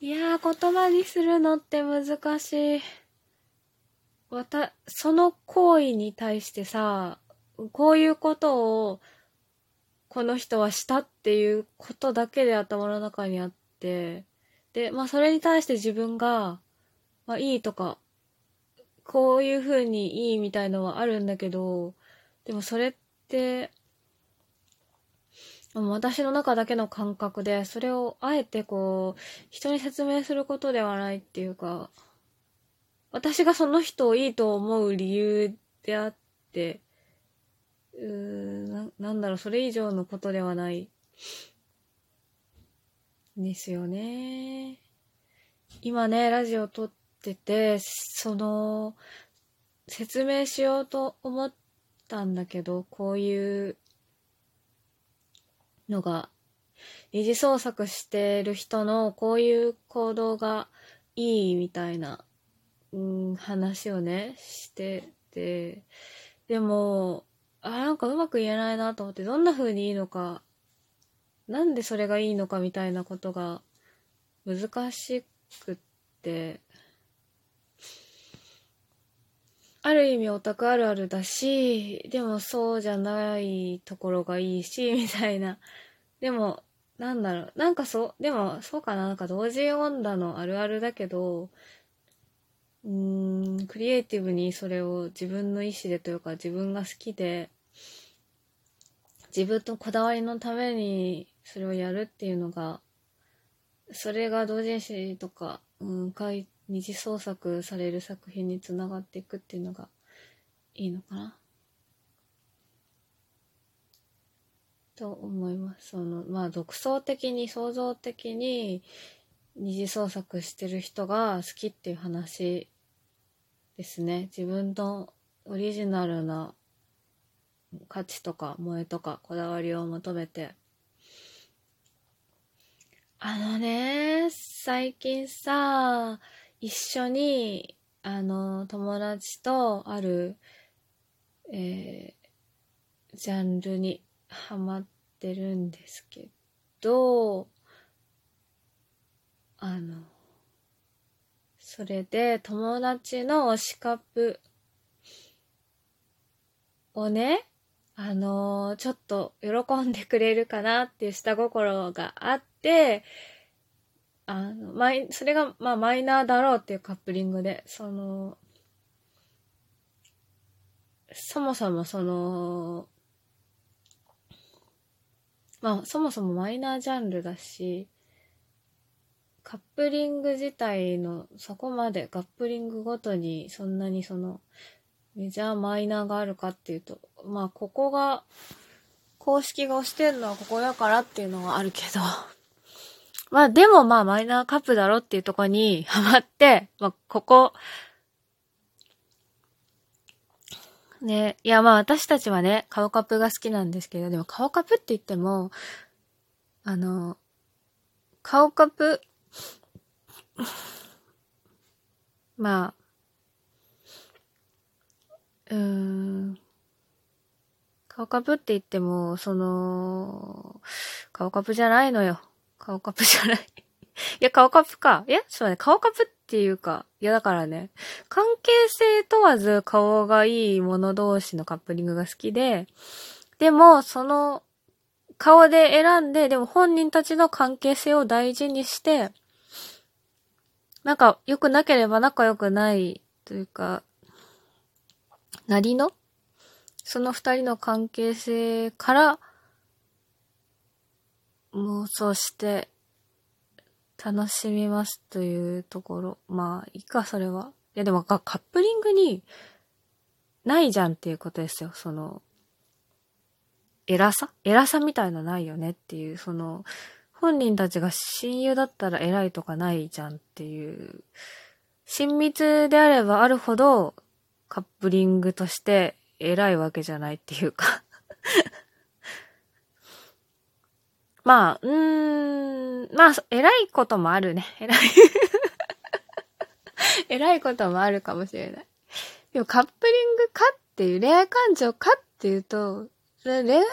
いやー、言葉にするのって難しい。わた、その行為に対してさ、こういうことを、この人はしたっていうことだけで頭の中にあって、で、まあそれに対して自分が、まあいいとか、こういう風にいいみたいのはあるんだけど、でもそれって、私の中だけの感覚で、それをあえてこう、人に説明することではないっていうか、私がその人をいいと思う理由であって、うーな、なんだろう、それ以上のことではない。ですよね。今ね、ラジオ撮ってて、その、説明しようと思ったんだけど、こういうのが、二次創作してる人のこういう行動がいいみたいな、うん、話をね、してて、でも、あ、なんかうまく言えないなと思って、どんな風にいいのか、なんでそれがいいのかみたいなことが難しくって、ある意味オタクあるあるだし、でもそうじゃないところがいいし、みたいな。でも、なんだろう。なんかそう、でもそうかな。なんか同時音だのあるあるだけど、うーん、クリエイティブにそれを自分の意思でというか自分が好きで、自分とこだわりのためにそれをやるっていうのが、それが同人誌とか、うん、二次創作される作品につながっていくっていうのがいいのかな？と思います。その、まあ、独創的に、創造的に二次創作してる人が好きっていう話ですね。自分のオリジナルな価値とか萌えとかこだわりを求めて。あのね、最近さ、一緒に、あの、友達とある、えー、ジャンルにハマってるんですけど、あの、それで友達の推しカップをね、あのー、ちょっと喜んでくれるかなっていう下心があって、あの、マイ、それが、まあ、マイナーだろうっていうカップリングで、その、そもそもその、まあ、そもそもマイナージャンルだし、カップリング自体のそこまでカップリングごとにそんなにそのメジャーマイナーがあるかっていうと、まあここが公式が押してるのはここだからっていうのはあるけど、まあでもまあマイナーカップだろっていうとこに ハマって、まあここ、ね、いやまあ私たちはね、顔カップが好きなんですけど、でも顔カップって言っても、あの、顔カップ、まあ、うーん、顔カップって言っても、その、顔カップじゃないのよ。顔カップじゃない。いや、顔カップか。いや、そうね、顔カップっていうか、いやだからね、関係性問わず顔がいい者同士のカップリングが好きで、でも、その、顔で選んで、でも本人たちの関係性を大事にして、なんか良くなければ仲良くないというか、なりの？その二人の関係性から妄想して楽しみますというところ。まあ、いいか、それは。いや、でもカップリングにないじゃんっていうことですよ。その、偉さ？偉さみたいなないよねっていう、その、本人たちが親友だったら偉いとかないじゃんっていう、親密であればあるほどカップリングとして偉いわけじゃないっていうかまあ、うーん、まあ、偉いこともあるね。偉い偉いこともあるかもしれない。でもカップリングかっていう、恋愛感情かっていうと、恋愛感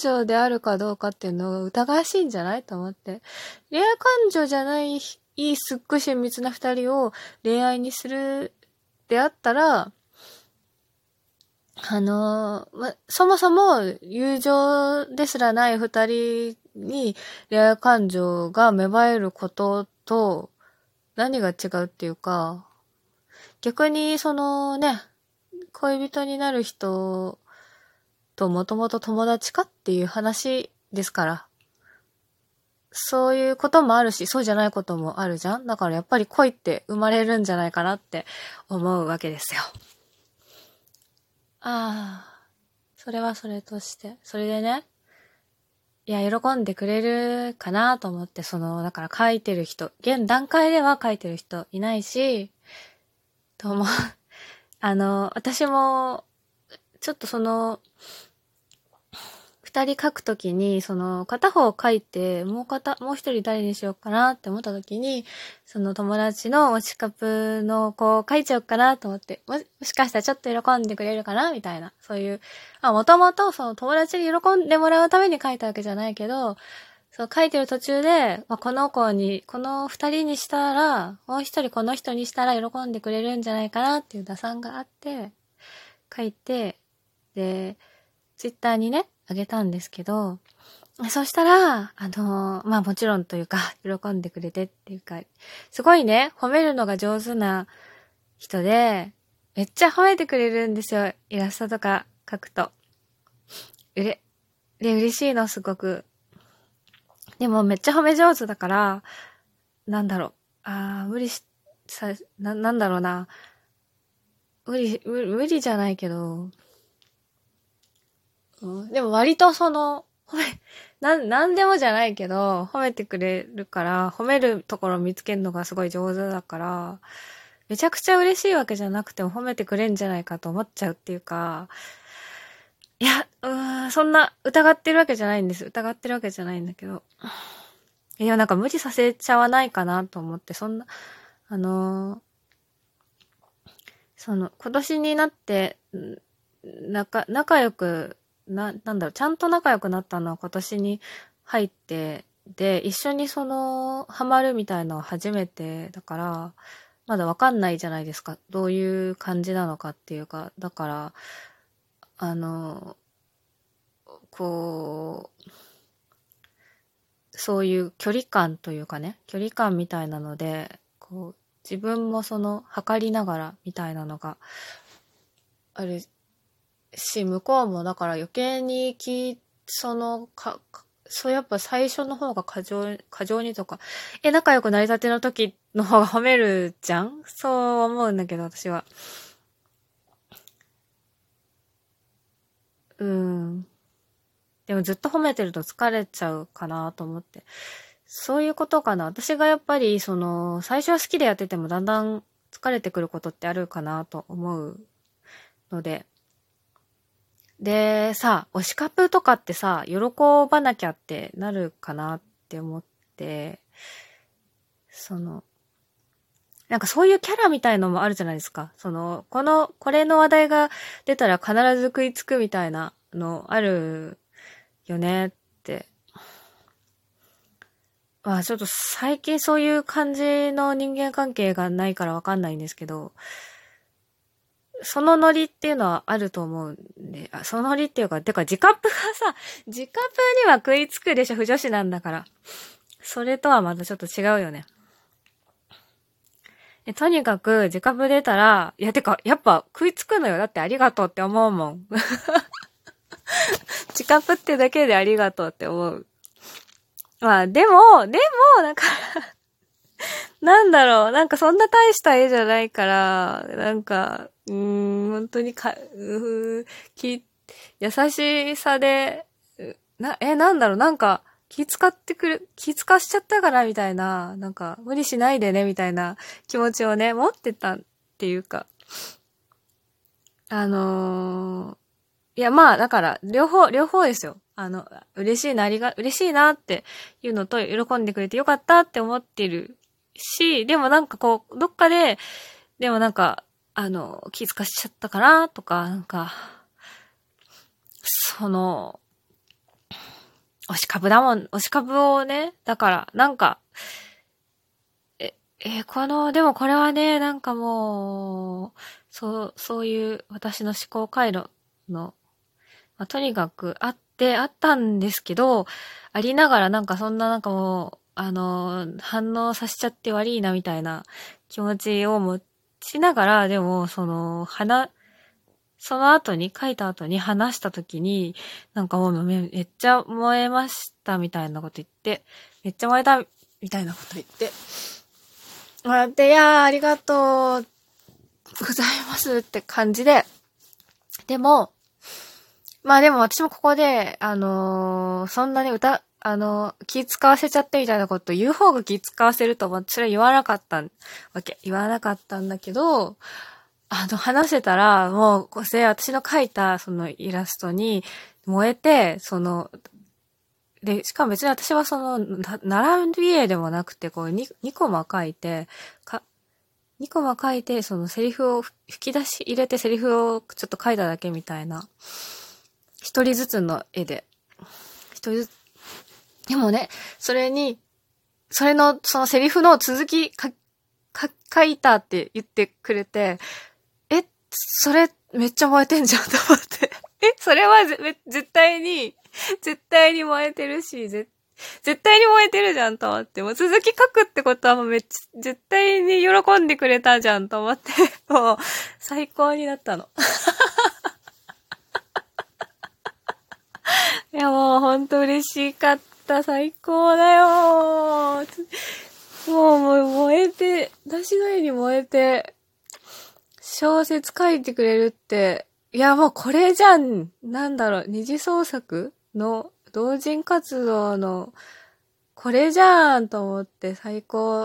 情であるかどうかっていうのを疑わしいんじゃないと思って。恋愛感情じゃないいいすっごい親密な二人を恋愛にするであったら、あのま、そもそも友情ですらない二人に恋愛感情が芽生えることと何が違うっていうか、逆にそのね、恋人になる人ともともと友達かっていう話ですから。そういうこともあるし、そうじゃないこともあるじゃんだからやっぱり恋って生まれるんじゃないかなって思うわけですよ。ああ、それはそれとして。それでね、いや、喜んでくれるかなと思って、その、だから書いてる人、現段階では書いてる人いないし、と思う。あの、私も、ちょっとその、二人書くときに、その、片方書いて、もう片、もう一人誰にしようかなって思ったときに、その友達の推しカプの子を書いちゃおうかなと思って、もしもしかしたらちょっと喜んでくれるかなみたいな、そういう、あ、もともとその友達に喜んでもらうために書いたわけじゃないけど、そう書いてる途中で、まあ、この子に、この二人にしたら、もう一人この人にしたら喜んでくれるんじゃないかなっていう打算があって、書いて、で、ツイッターにね、あげたんですけど、そしたら、あのまあもちろんというか、喜んでくれてっていうか、すごいね、褒めるのが上手な人で、めっちゃ褒めてくれるんですよ。イラストとか描くと。うれ、で、嬉しいの、すごく。でもめっちゃ褒め上手だから、なんだろう。ああ、無理し、さ、な、なんだろうな。無理、無理じゃないけど、でも割とその、褒め、なん、なんでもじゃないけど、褒めてくれるから、褒めるところを見つけるのがすごい上手だから、めちゃくちゃ嬉しいわけじゃなくても褒めてくれんじゃないかと思っちゃうっていうか、いや、うーん、そんな疑ってるわけじゃないんです。疑ってるわけじゃないんだけど。いや、なんか無理させちゃわないかなと思って、そんな、あのー、その、今年になって、仲、仲良くな、なんだろう、ちゃんと仲良くなったのは今年に入って、で、一緒にその、ハマるみたいのは初めてだから、まだわかんないじゃないですか。どういう感じなのかっていうか、だから、あの、こう、そういう距離感というかね、距離感みたいなので、こう、自分もその、測りながらみたいなのがあるし、向こうもだから余計にき、その、か、そうやっぱ最初の方が過剰、過剰にとか、え、仲良くなりたての時の方が褒めるじゃん？そう思うんだけど、私は。うん。でもずっと褒めてると疲れちゃうかなと思って。そういうことかな。私がやっぱり、その、最初は好きでやっててもだんだん疲れてくることってあるかなと思うので。で、さ、推しカップとかってさ、喜ばなきゃってなるかなって思って、その、なんかそういうキャラみたいのもあるじゃないですか。その、この、これの話題が出たら必ず食いつくみたいなのあるよねって。まあちょっと最近そういう感じの人間関係がないからわかんないんですけど、そのノリっていうのはあると思うんで、あそのノリっていうか、てか自カップがさ、自カップには食いつくでしょ、不女子なんだから。それとはまたちょっと違うよね。とにかく、自カップ出たら、いや、てか、やっぱ食いつくのよ。だってありがとうって思うもん。自カップってだけでありがとうって思う。まあ、でも、でも、なんか なんだろう、なんかそんな大した絵じゃないから、なんか、うん、本当にか、うき、優しさで、な、え、なんだろう、なんか、気使ってくる、気使しちゃったからみたいな、なんか、無理しないでね、みたいな気持ちをね、持ってたっていうか、あのー、いや、まあ、だから、両方、両方ですよ。あの、嬉しいな、ありが、嬉しいなっていうのと、喜んでくれてよかったって思ってるし、でもなんかこう、どっかで、でもなんか、あの、気づかしちゃったかなとか、なんか、その、推し株だもん、推し株をね、だから、なんか、え、え、この、でもこれはね、なんかもう、そう、そういう私の思考回路の、まあ、とにかくあって、あったんですけど、ありながらなんかそんななんかもう、あの、反応させちゃって悪いなみたいな気持ちを持ちながら、でも、その、話、その後に、書いた後に話した時に、なんかもうめっちゃ燃えましたみたいなこと言って、めっちゃ燃えたみたいなこと言って、もらって、いやーありがとうございますって感じで、でも、まあでも私もここで、あのー、そんなに歌、あの、気使わせちゃってみたいなこと言う方が気使わせると、まあ、それは言わなかったわけ。言わなかったんだけど、あの、話せたら、もう、これ私の描いた、そのイラストに燃えて、その、で、しかも別に私はその、並び絵でもなくて、こう2、2コマ書いて、か、2コマ書いて、そのセリフを吹き出し入れてセリフをちょっと書いただけみたいな、一人ずつの絵で、一人ずつ、でもね、それに、それの、そのセリフの続きか、か、書いたって言ってくれて、え、それめっちゃ燃えてんじゃんと思って。え、それは絶対に、絶対に燃えてるし、絶絶対に燃えてるじゃんと思って。もう続き書くってことはもうめっちゃ、絶対に喜んでくれたじゃんと思って、もう最高になったの。いやもうほんと嬉しかった。最高だよ。もう、もう燃えて、私の絵に燃えて、小説書いてくれるって、いやもうこれじゃん、なんだろう、二次創作の同人活動の、これじゃんと思って最高。